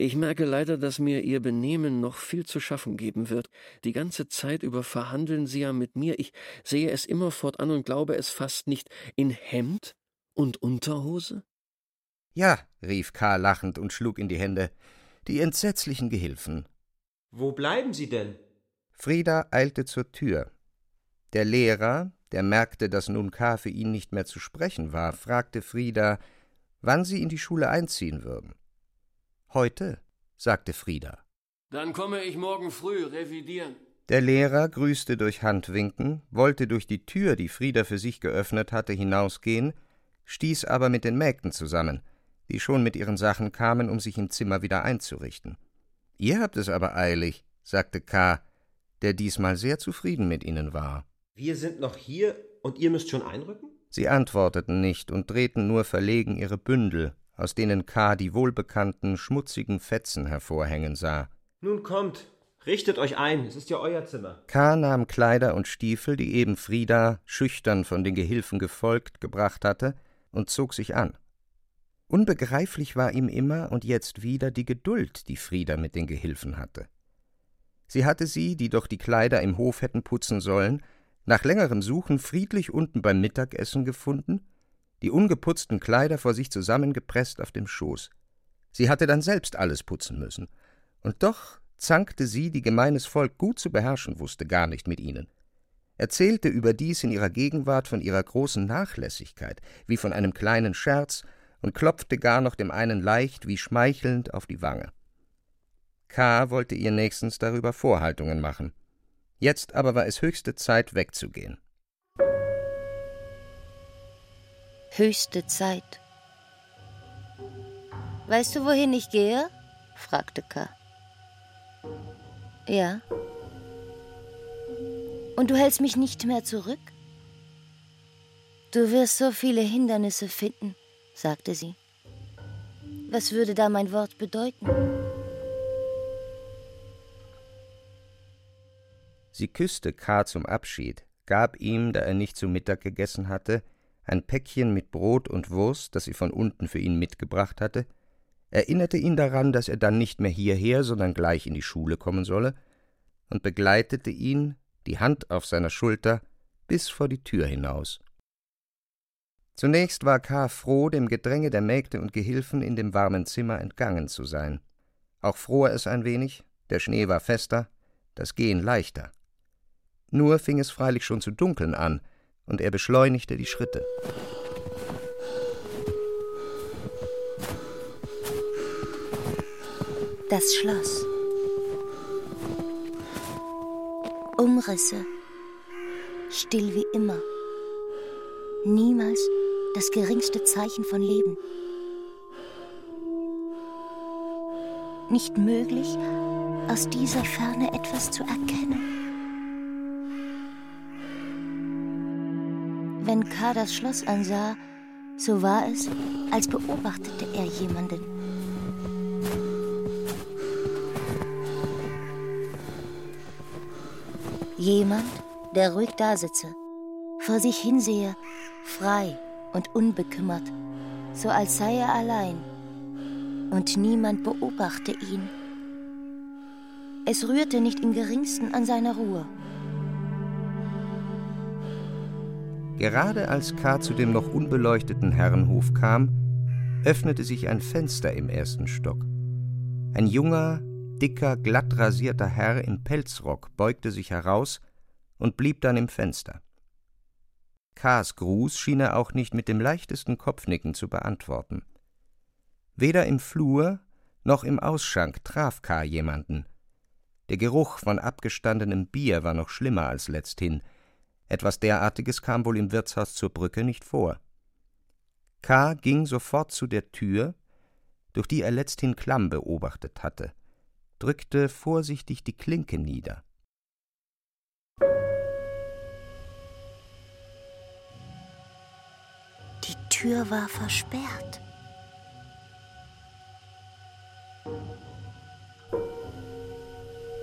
Ich merke leider, dass mir Ihr Benehmen noch viel zu schaffen geben wird. Die ganze Zeit über verhandeln Sie ja mit mir. Ich sehe es immerfort an und glaube es fast nicht. In Hemd und Unterhose? Ja, rief Karl lachend und schlug in die Hände. Die entsetzlichen Gehilfen. Wo bleiben Sie denn? Frieda eilte zur Tür. Der Lehrer, der merkte, dass nun K. für ihn nicht mehr zu sprechen war, fragte Frieda, wann sie in die Schule einziehen würden. Heute, sagte Frieda. Dann komme ich morgen früh revidieren. Der Lehrer grüßte durch Handwinken, wollte durch die Tür, die Frieda für sich geöffnet hatte, hinausgehen, stieß aber mit den Mägden zusammen, die schon mit ihren Sachen kamen, um sich im Zimmer wieder einzurichten. Ihr habt es aber eilig, sagte K., der diesmal sehr zufrieden mit ihnen war. Wir sind noch hier und ihr müsst schon einrücken? Sie antworteten nicht und drehten nur verlegen ihre Bündel, aus denen K. die wohlbekannten schmutzigen Fetzen hervorhängen sah. Nun kommt, richtet euch ein, es ist ja euer Zimmer. K. nahm Kleider und Stiefel, die eben Frieda, schüchtern von den Gehilfen gefolgt, gebracht hatte, und zog sich an. Unbegreiflich war ihm immer und jetzt wieder die Geduld, die Frieda mit den Gehilfen hatte. Sie hatte sie, die doch die Kleider im Hof hätten putzen sollen, nach längerem Suchen friedlich unten beim Mittagessen gefunden die ungeputzten Kleider vor sich zusammengepresst auf dem Schoß. Sie hatte dann selbst alles putzen müssen. Und doch zankte sie, die gemeines Volk gut zu beherrschen wusste, gar nicht mit ihnen. Erzählte überdies in ihrer Gegenwart von ihrer großen Nachlässigkeit, wie von einem kleinen Scherz, und klopfte gar noch dem einen leicht wie schmeichelnd auf die Wange. K. wollte ihr nächstens darüber Vorhaltungen machen. Jetzt aber war es höchste Zeit, wegzugehen. Höchste Zeit. Weißt du, wohin ich gehe? fragte K. Ja. Und du hältst mich nicht mehr zurück? Du wirst so viele Hindernisse finden, sagte sie. Was würde da mein Wort bedeuten? Sie küsste K. zum Abschied, gab ihm, da er nicht zu Mittag gegessen hatte, ein Päckchen mit Brot und Wurst, das sie von unten für ihn mitgebracht hatte, erinnerte ihn daran, dass er dann nicht mehr hierher, sondern gleich in die Schule kommen solle, und begleitete ihn, die Hand auf seiner Schulter, bis vor die Tür hinaus. Zunächst war K. froh, dem Gedränge der Mägde und Gehilfen in dem warmen Zimmer entgangen zu sein. Auch fror es ein wenig, der Schnee war fester, das Gehen leichter. Nur fing es freilich schon zu dunkeln an, und er beschleunigte die Schritte. Das Schloss. Umrisse. Still wie immer. Niemals das geringste Zeichen von Leben. Nicht möglich, aus dieser Ferne etwas zu erkennen. Wenn K. das Schloss ansah, so war es, als beobachtete er jemanden. Jemand, der ruhig dasitze, vor sich hinsehe, frei und unbekümmert, so als sei er allein. Und niemand beobachte ihn. Es rührte nicht im geringsten an seiner Ruhe. Gerade als K. zu dem noch unbeleuchteten Herrenhof kam, öffnete sich ein Fenster im ersten Stock. Ein junger, dicker, glatt rasierter Herr im Pelzrock beugte sich heraus und blieb dann im Fenster. K.s Gruß schien er auch nicht mit dem leichtesten Kopfnicken zu beantworten. Weder im Flur noch im Ausschank traf K. jemanden. Der Geruch von abgestandenem Bier war noch schlimmer als letzthin. Etwas derartiges kam wohl im Wirtshaus zur Brücke nicht vor. K. ging sofort zu der Tür, durch die er letzthin Klamm beobachtet hatte drückte vorsichtig die Klinke nieder. Die Tür war versperrt.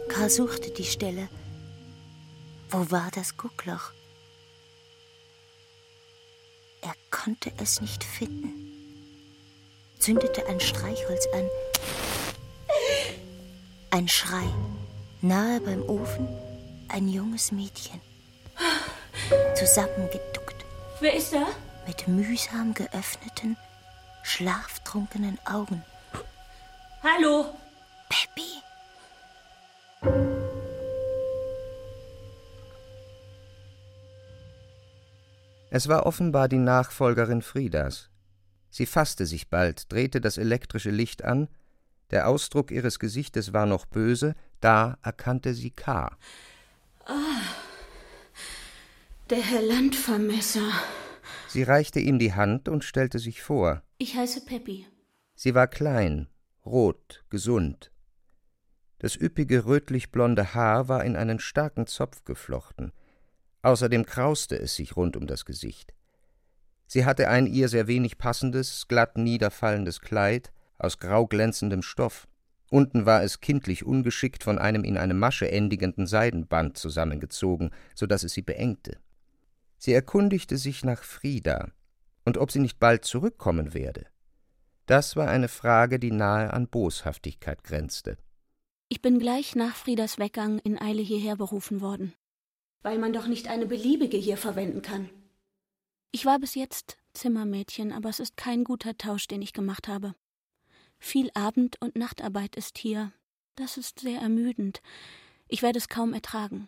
Karl suchte die Stelle. Wo war das Guckloch? Er konnte es nicht finden, zündete ein Streichholz an ein Schrei. Nahe beim Ofen ein junges Mädchen. Zusammengeduckt. Wer ist da? Mit mühsam geöffneten, schlaftrunkenen Augen. Hallo? Peppy. Es war offenbar die Nachfolgerin Friedas. Sie fasste sich bald, drehte das elektrische Licht an der Ausdruck ihres Gesichtes war noch böse, da erkannte sie K. Ah, der Herr Landvermesser. Sie reichte ihm die Hand und stellte sich vor. Ich heiße Peppi. Sie war klein, rot, gesund. Das üppige rötlich-blonde Haar war in einen starken Zopf geflochten. Außerdem krauste es sich rund um das Gesicht. Sie hatte ein ihr sehr wenig passendes, glatt niederfallendes Kleid, aus grauglänzendem Stoff. Unten war es kindlich ungeschickt von einem in eine Masche endigenden Seidenband zusammengezogen, so dass es sie beengte. Sie erkundigte sich nach Frieda und ob sie nicht bald zurückkommen werde. Das war eine Frage, die nahe an Boshaftigkeit grenzte. Ich bin gleich nach Friedas Weggang in Eile hierher berufen worden, weil man doch nicht eine beliebige hier verwenden kann. Ich war bis jetzt Zimmermädchen, aber es ist kein guter Tausch, den ich gemacht habe. Viel Abend- und Nachtarbeit ist hier. Das ist sehr ermüdend. Ich werde es kaum ertragen.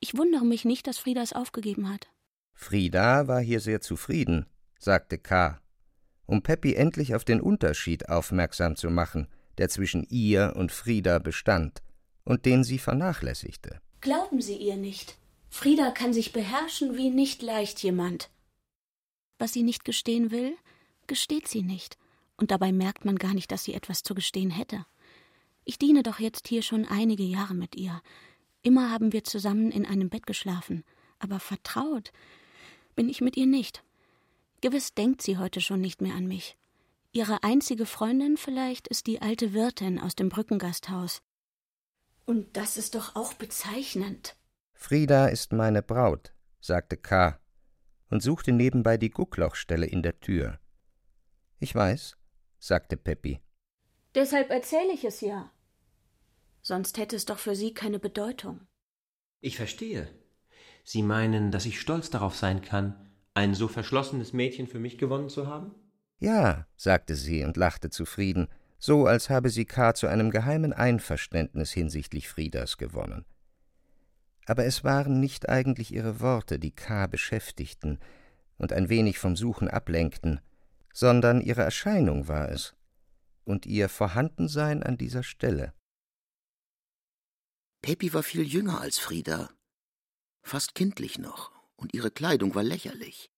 Ich wundere mich nicht, dass Frieda es aufgegeben hat. Frieda war hier sehr zufrieden, sagte K., um Peppi endlich auf den Unterschied aufmerksam zu machen, der zwischen ihr und Frieda bestand und den sie vernachlässigte. Glauben Sie ihr nicht. Frieda kann sich beherrschen wie nicht leicht jemand. Was sie nicht gestehen will, gesteht sie nicht Und dabei merkt man gar nicht, dass sie etwas zu gestehen hätte. Ich diene doch jetzt hier schon einige Jahre mit ihr. Immer haben wir zusammen in einem Bett geschlafen, aber vertraut bin ich mit ihr nicht. Gewiss denkt sie heute schon nicht mehr an mich. Ihre einzige Freundin vielleicht ist die alte Wirtin aus dem Brückengasthaus. Und das ist doch auch bezeichnend. Frieda ist meine Braut, sagte K. und suchte nebenbei die Gucklochstelle in der Tür. Ich weiß, sagte Peppi. Deshalb erzähle ich es ja. Sonst hätte es doch für Sie keine Bedeutung. Ich verstehe. Sie meinen, dass ich stolz darauf sein kann, ein so verschlossenes Mädchen für mich gewonnen zu haben? Ja, sagte sie und lachte zufrieden, so als habe sie K. zu einem geheimen Einverständnis hinsichtlich Friedas gewonnen. Aber es waren nicht eigentlich ihre Worte, die K. beschäftigten und ein wenig vom Suchen ablenkten, sondern ihre Erscheinung war es und ihr Vorhandensein an dieser Stelle. Peppi war viel jünger als Frieda, fast kindlich noch, und ihre Kleidung war lächerlich.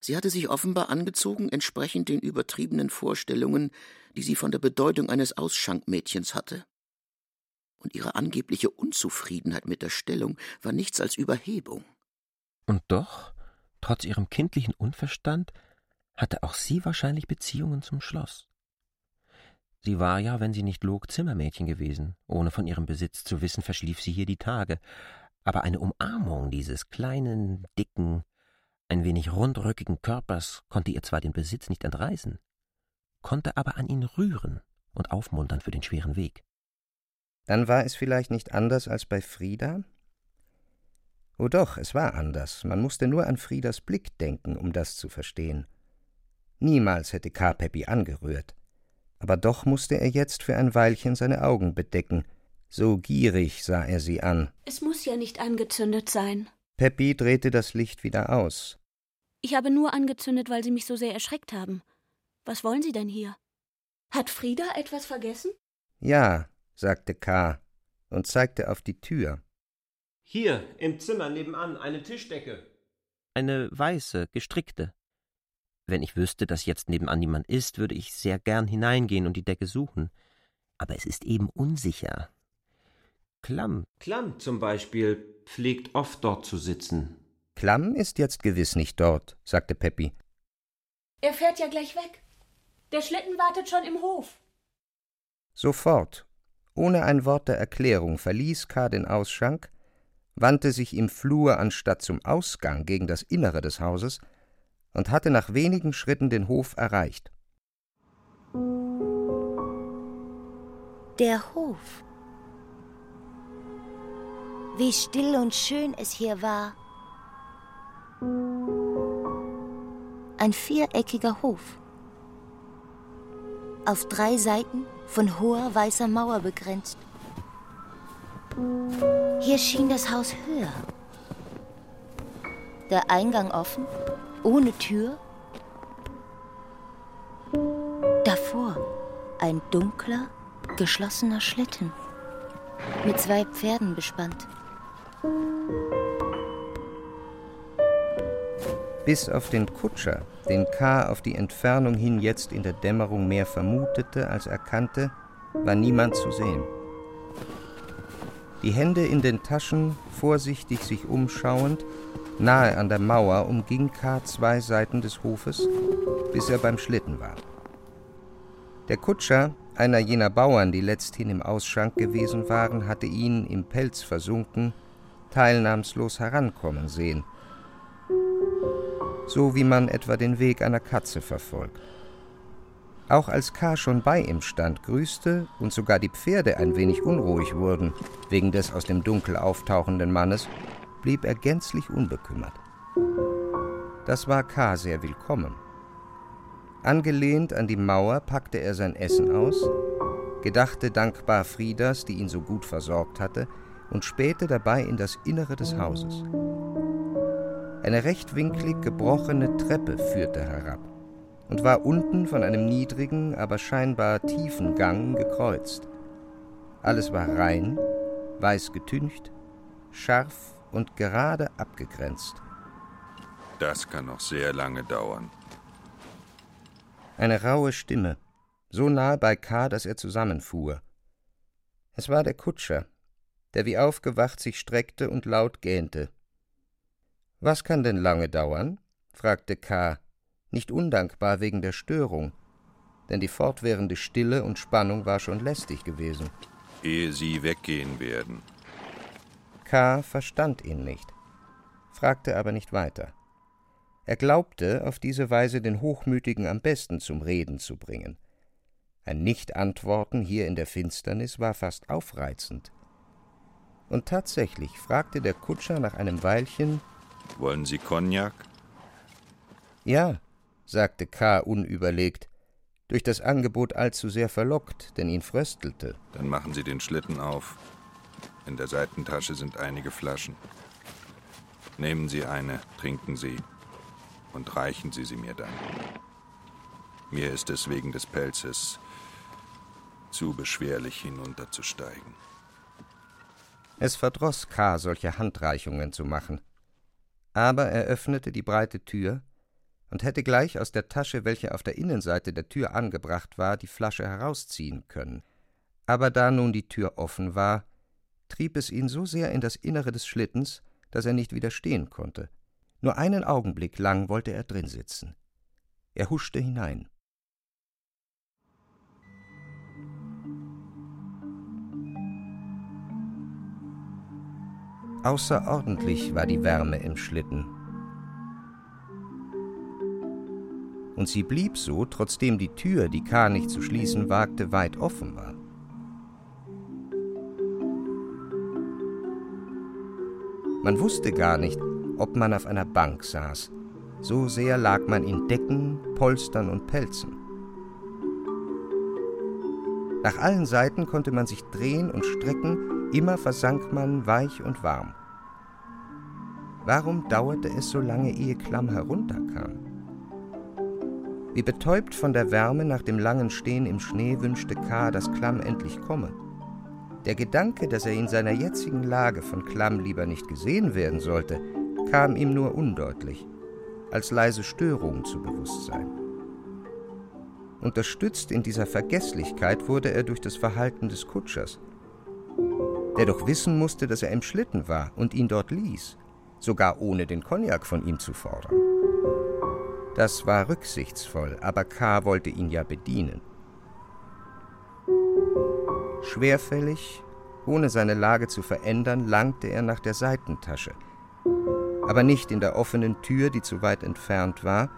Sie hatte sich offenbar angezogen, entsprechend den übertriebenen Vorstellungen, die sie von der Bedeutung eines Ausschankmädchens hatte. Und ihre angebliche Unzufriedenheit mit der Stellung war nichts als Überhebung. Und doch, trotz ihrem kindlichen Unverstand, hatte auch sie wahrscheinlich Beziehungen zum Schloss. Sie war ja, wenn sie nicht log, Zimmermädchen gewesen. Ohne von ihrem Besitz zu wissen, verschlief sie hier die Tage. Aber eine Umarmung dieses kleinen, dicken, ein wenig rundrückigen Körpers konnte ihr zwar den Besitz nicht entreißen, konnte aber an ihn rühren und aufmuntern für den schweren Weg. Dann war es vielleicht nicht anders als bei Frieda? Oh doch, es war anders. Man musste nur an Friedas Blick denken, um das zu verstehen. Niemals hätte Karpepi angerührt. Aber doch musste er jetzt für ein Weilchen seine Augen bedecken. So gierig sah er sie an. Es muss ja nicht angezündet sein. Peppi drehte das Licht wieder aus. Ich habe nur angezündet, weil Sie mich so sehr erschreckt haben. Was wollen Sie denn hier? Hat Frieda etwas vergessen? Ja, sagte K. und zeigte auf die Tür. Hier, im Zimmer nebenan, eine Tischdecke. Eine weiße, gestrickte. Wenn ich wüsste, dass jetzt nebenan niemand ist, würde ich sehr gern hineingehen und die Decke suchen. Aber es ist eben unsicher. Klamm. Klamm zum Beispiel pflegt oft dort zu sitzen. Klamm ist jetzt gewiss nicht dort, sagte Peppi. Er fährt ja gleich weg. Der Schlitten wartet schon im Hof. Sofort, ohne ein Wort der Erklärung, verließ K. den Ausschank, wandte sich im Flur anstatt zum Ausgang gegen das Innere des Hauses und hatte nach wenigen Schritten den Hof erreicht. Der Hof. Wie still und schön es hier war. Ein viereckiger Hof. Auf drei Seiten von hoher weißer Mauer begrenzt. Hier schien das Haus höher. Der Eingang offen, ohne Tür. Davor ein dunkler, geschlossener Schlitten mit zwei Pferden bespannt. Bis auf den Kutscher, den K. auf die Entfernung hin jetzt in der Dämmerung mehr vermutete als erkannte, war niemand zu sehen. Die Hände in den Taschen, vorsichtig sich umschauend, nahe an der Mauer umging K. zwei Seiten des Hofes, bis er beim Schlitten war. Der Kutscher, einer jener Bauern, die letzthin im Ausschank gewesen waren, hatte ihn, im Pelz versunken, teilnahmslos herankommen sehen, so wie man etwa den Weg einer Katze verfolgt. Auch als K. schon bei ihm stand, grüßte und sogar die Pferde ein wenig unruhig wurden, wegen des aus dem Dunkel auftauchenden Mannes, blieb er gänzlich unbekümmert. Das war K. sehr willkommen. Angelehnt an die Mauer packte er sein Essen aus, gedachte dankbar Friedas, die ihn so gut versorgt hatte, und spähte dabei in das Innere des Hauses. Eine rechtwinklig gebrochene Treppe führte herab und war unten von einem niedrigen, aber scheinbar tiefen Gang gekreuzt. Alles war rein, weiß getüncht, scharf und gerade abgegrenzt. Das kann noch sehr lange dauern. Eine raue Stimme, so nahe bei K., dass er zusammenfuhr. Es war der Kutscher, der wie aufgewacht sich streckte und laut gähnte. Was kann denn lange dauern? fragte K., nicht undankbar wegen der Störung, denn die fortwährende Stille und Spannung war schon lästig gewesen. Ehe Sie weggehen werden. K. verstand ihn nicht, fragte aber nicht weiter. Er glaubte, auf diese Weise den Hochmütigen am besten zum Reden zu bringen. Ein Nichtantworten hier in der Finsternis war fast aufreizend. Und tatsächlich fragte der Kutscher nach einem Weilchen Wollen Sie Cognac? Ja, sagte K. unüberlegt, durch das Angebot allzu sehr verlockt, denn ihn fröstelte. Dann machen Sie den Schlitten auf. In der Seitentasche sind einige Flaschen. Nehmen Sie eine, trinken Sie und reichen Sie sie mir dann. Mir ist es wegen des Pelzes zu beschwerlich hinunterzusteigen. Es verdroß K., solche Handreichungen zu machen. Aber er öffnete die breite Tür und hätte gleich aus der Tasche, welche auf der Innenseite der Tür angebracht war, die Flasche herausziehen können. Aber da nun die Tür offen war, trieb es ihn so sehr in das Innere des Schlittens, dass er nicht widerstehen konnte. Nur einen Augenblick lang wollte er drin sitzen. Er huschte hinein. Außerordentlich war die Wärme im Schlitten. Und sie blieb so, trotzdem die Tür, die K. nicht zu schließen wagte, weit offen war. Man wusste gar nicht, ob man auf einer Bank saß. So sehr lag man in Decken, Polstern und Pelzen. Nach allen Seiten konnte man sich drehen und strecken, immer versank man weich und warm. Warum dauerte es so lange, ehe Klamm herunterkam? Wie betäubt von der Wärme nach dem langen Stehen im Schnee wünschte K., dass Klamm endlich komme. Der Gedanke, dass er in seiner jetzigen Lage von Klamm lieber nicht gesehen werden sollte, kam ihm nur undeutlich, als leise Störung zu Bewusstsein. Unterstützt in dieser Vergesslichkeit wurde er durch das Verhalten des Kutschers, der doch wissen musste, dass er im Schlitten war und ihn dort ließ, sogar ohne den Cognac von ihm zu fordern. Das war rücksichtsvoll, aber K. wollte ihn ja bedienen. Schwerfällig, ohne seine Lage zu verändern, langte er nach der Seitentasche, aber nicht in der offenen Tür, die zu weit entfernt war,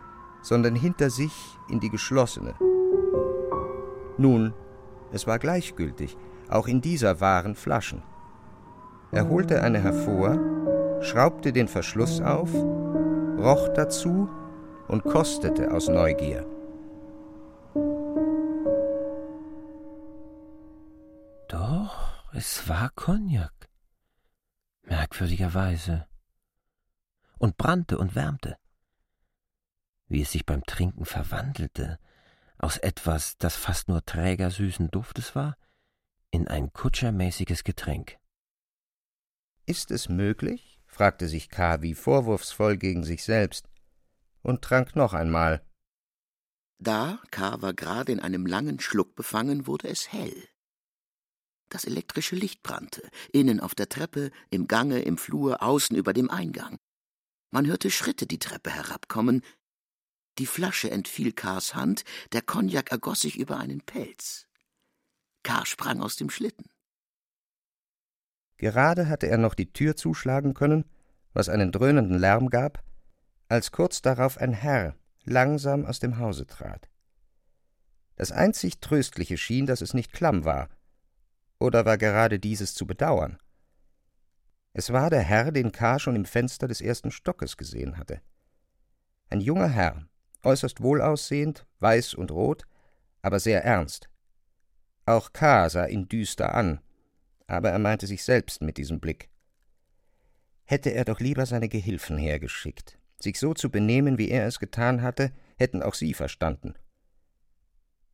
sondern hinter sich in die geschlossene. Nun, es war gleichgültig, auch in dieser waren Flaschen. Er holte eine hervor, schraubte den Verschluss auf, roch dazu und kostete aus Neugier. Es war Cognac. Merkwürdigerweise. Und brannte und wärmte. Wie es sich beim Trinken verwandelte, aus etwas, das fast nur träger süßen Duftes war, in ein kutschermäßiges Getränk. Ist es möglich? fragte sich Kavi vorwurfsvoll gegen sich selbst und trank noch einmal. Da K. war gerade in einem langen Schluck befangen, wurde es hell. Das elektrische Licht brannte, innen auf der Treppe, im Gange, im Flur, außen über dem Eingang. Man hörte Schritte die Treppe herabkommen. Die Flasche entfiel Kars Hand, der Cognac ergoss sich über einen Pelz. Kar sprang aus dem Schlitten. Gerade hatte er noch die Tür zuschlagen können, was einen dröhnenden Lärm gab, als kurz darauf ein Herr langsam aus dem Hause trat. Das einzig Tröstliche schien, dass es nicht Klamm war, oder war gerade dieses zu bedauern? Es war der Herr, den K. schon im Fenster des ersten Stockes gesehen hatte. Ein junger Herr, äußerst wohlaussehend, weiß und rot, aber sehr ernst. Auch K. sah ihn düster an, aber er meinte sich selbst mit diesem Blick. Hätte er doch lieber seine Gehilfen hergeschickt. Sich so zu benehmen, wie er es getan hatte, hätten auch sie verstanden.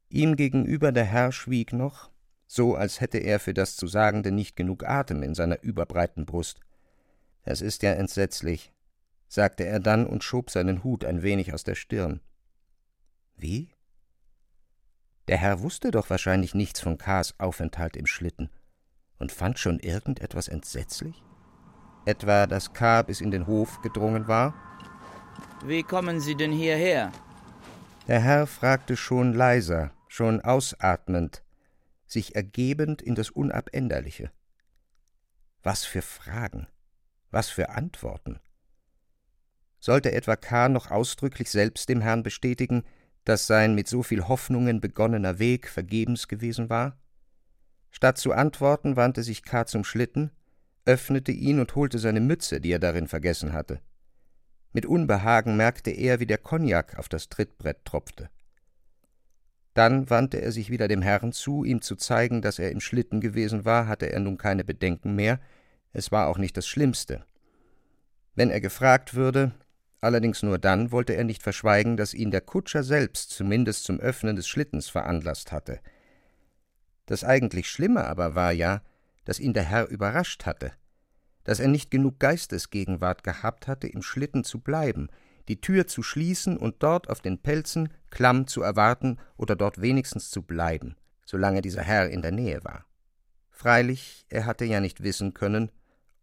Ihm gegenüber der Herr schwieg noch, so als hätte er für das Zusagende nicht genug Atem in seiner überbreiten Brust. Das ist ja entsetzlich, sagte er dann und schob seinen Hut ein wenig aus der Stirn. Wie? Der Herr wusste doch wahrscheinlich nichts von Kars Aufenthalt im Schlitten und fand schon irgendetwas entsetzlich? Etwa, dass K. bis in den Hof gedrungen war? Wie kommen Sie denn hierher? Der Herr fragte schon leiser, schon ausatmend, sich ergebend in das Unabänderliche. Was für Fragen, was für Antworten. Sollte etwa K. noch ausdrücklich selbst dem Herrn bestätigen, dass sein mit so viel Hoffnungen begonnener Weg vergebens gewesen war? Statt zu antworten, wandte sich K. zum Schlitten, öffnete ihn und holte seine Mütze, die er darin vergessen hatte. Mit Unbehagen merkte er, wie der Kognak auf das Trittbrett tropfte. Dann wandte er sich wieder dem Herrn zu, ihm zu zeigen, dass er im Schlitten gewesen war, hatte er nun keine Bedenken mehr, es war auch nicht das Schlimmste. Wenn er gefragt würde, allerdings nur dann, wollte er nicht verschweigen, dass ihn der Kutscher selbst zumindest zum Öffnen des Schlittens veranlasst hatte. Das eigentlich Schlimme aber war ja, dass ihn der Herr überrascht hatte, dass er nicht genug Geistesgegenwart gehabt hatte, im Schlitten zu bleiben, die Tür zu schließen und dort auf den Pelzen Klamm zu erwarten oder dort wenigstens zu bleiben, solange dieser Herr in der Nähe war. Freilich, er hatte ja nicht wissen können,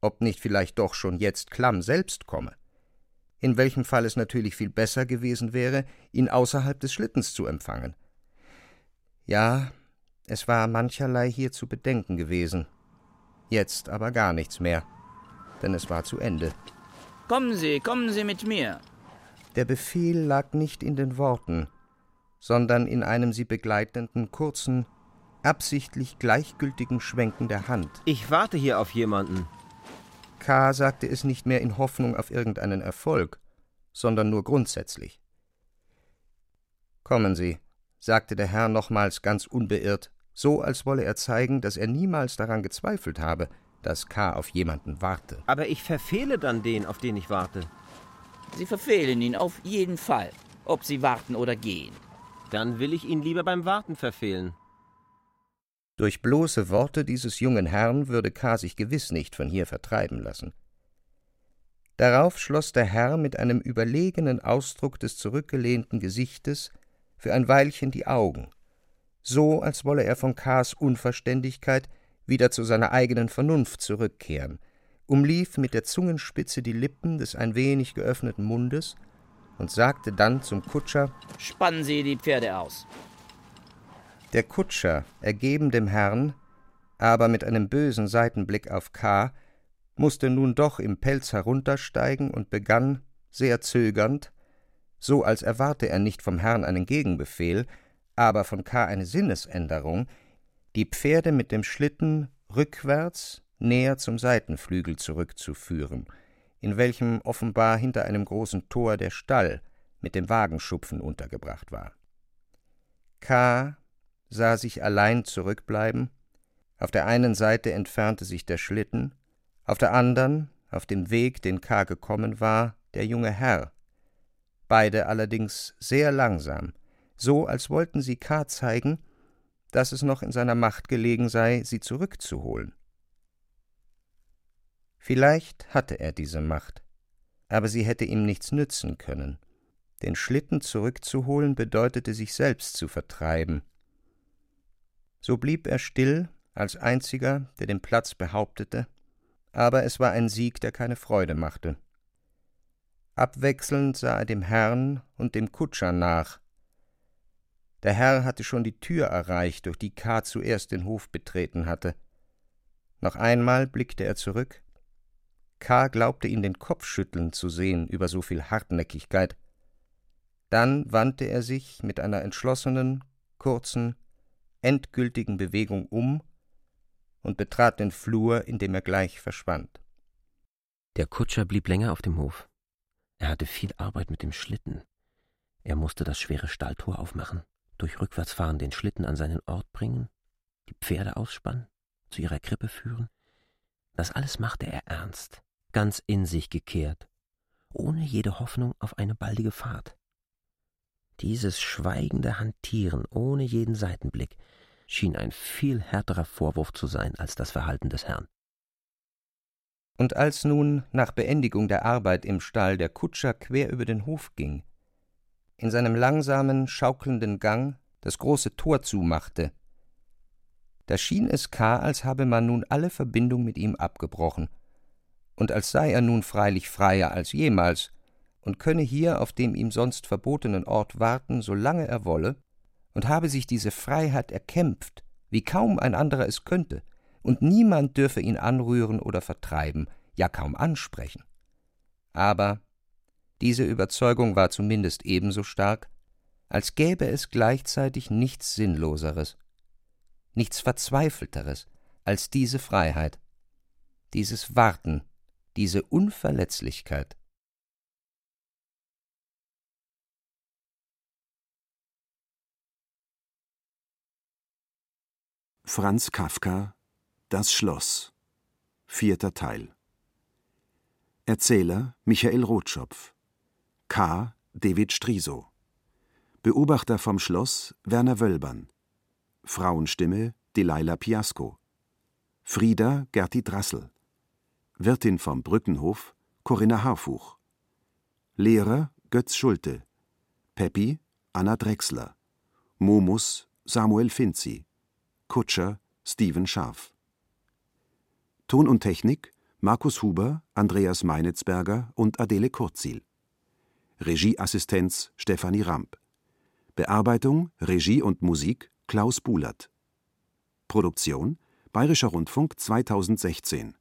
ob nicht vielleicht doch schon jetzt Klamm selbst komme, in welchem Fall es natürlich viel besser gewesen wäre, ihn außerhalb des Schlittens zu empfangen. Ja, es war mancherlei hier zu bedenken gewesen, jetzt aber gar nichts mehr, denn es war zu Ende. Kommen Sie, kommen Sie mit mir. Der Befehl lag nicht in den Worten, sondern in einem sie begleitenden kurzen, absichtlich gleichgültigen Schwenken der Hand. Ich warte hier auf jemanden. K. sagte es nicht mehr in Hoffnung auf irgendeinen Erfolg, sondern nur grundsätzlich. Kommen Sie, sagte der Herr nochmals ganz unbeirrt, so als wolle er zeigen, dass er niemals daran gezweifelt habe, dass K. auf jemanden warte. Aber ich verfehle dann den, auf den ich warte. Sie verfehlen ihn auf jeden Fall, ob Sie warten oder gehen. Dann will ich ihn lieber beim Warten verfehlen. Durch bloße Worte dieses jungen Herrn würde K. sich gewiss nicht von hier vertreiben lassen. Darauf schloss der Herr mit einem überlegenen Ausdruck des zurückgelehnten Gesichtes für ein Weilchen die Augen, so als wolle er von K.s Unverständigkeit wieder zu seiner eigenen Vernunft zurückkehren, umlief mit der Zungenspitze die Lippen des ein wenig geöffneten Mundes und sagte dann zum Kutscher Spannen Sie die Pferde aus. Der Kutscher, ergeben dem Herrn, aber mit einem bösen Seitenblick auf K., musste nun doch im Pelz heruntersteigen und begann, sehr zögernd, so als erwarte er nicht vom Herrn einen Gegenbefehl, aber von K. eine Sinnesänderung, die Pferde mit dem Schlitten rückwärts näher zum Seitenflügel zurückzuführen, in welchem offenbar hinter einem großen Tor der Stall mit dem Wagenschupfen untergebracht war. K. sah sich allein zurückbleiben, auf der einen Seite entfernte sich der Schlitten, auf der andern, auf dem Weg, den K. gekommen war, der junge Herr, beide allerdings sehr langsam, so als wollten sie K. zeigen, dass es noch in seiner Macht gelegen sei, sie zurückzuholen. Vielleicht hatte er diese Macht, aber sie hätte ihm nichts nützen können. Den Schlitten zurückzuholen bedeutete sich selbst zu vertreiben. So blieb er still, als einziger, der den Platz behauptete, aber es war ein Sieg, der keine Freude machte. Abwechselnd sah er dem Herrn und dem Kutscher nach, der Herr hatte schon die Tür erreicht, durch die K. zuerst den Hof betreten hatte. Noch einmal blickte er zurück. K. glaubte ihn den Kopf schütteln zu sehen über so viel Hartnäckigkeit. Dann wandte er sich mit einer entschlossenen, kurzen, endgültigen Bewegung um und betrat den Flur, in dem er gleich verschwand. Der Kutscher blieb länger auf dem Hof. Er hatte viel Arbeit mit dem Schlitten. Er musste das schwere Stalltor aufmachen durch Rückwärtsfahren den Schlitten an seinen Ort bringen, die Pferde ausspannen, zu ihrer Krippe führen. Das alles machte er ernst, ganz in sich gekehrt, ohne jede Hoffnung auf eine baldige Fahrt. Dieses schweigende Hantieren ohne jeden Seitenblick schien ein viel härterer Vorwurf zu sein als das Verhalten des Herrn. Und als nun nach Beendigung der Arbeit im Stall der Kutscher quer über den Hof ging, in seinem langsamen, schaukelnden Gang das große Tor zumachte. Da schien es K., als habe man nun alle Verbindung mit ihm abgebrochen, und als sei er nun freilich freier als jemals und könne hier auf dem ihm sonst verbotenen Ort warten, solange er wolle, und habe sich diese Freiheit erkämpft, wie kaum ein anderer es könnte, und niemand dürfe ihn anrühren oder vertreiben, ja kaum ansprechen. Aber diese Überzeugung war zumindest ebenso stark, als gäbe es gleichzeitig nichts Sinnloseres, nichts Verzweifelteres als diese Freiheit, dieses Warten, diese Unverletzlichkeit. Franz Kafka Das Schloss Vierter Teil Erzähler Michael Rotschopf K. David Striso. Beobachter vom Schloss Werner Wölbern Frauenstimme Delilah Piasco. Frieda Gerti Drassel. Wirtin vom Brückenhof Corinna Harfuch. Lehrer Götz Schulte. Peppi Anna Drechsler. Momus Samuel Finzi. Kutscher Steven Scharf. Ton und Technik Markus Huber, Andreas Meinitzberger und Adele Kurzil. Regieassistenz Stefanie Ramp. Bearbeitung, Regie und Musik Klaus Bulert. Produktion Bayerischer Rundfunk 2016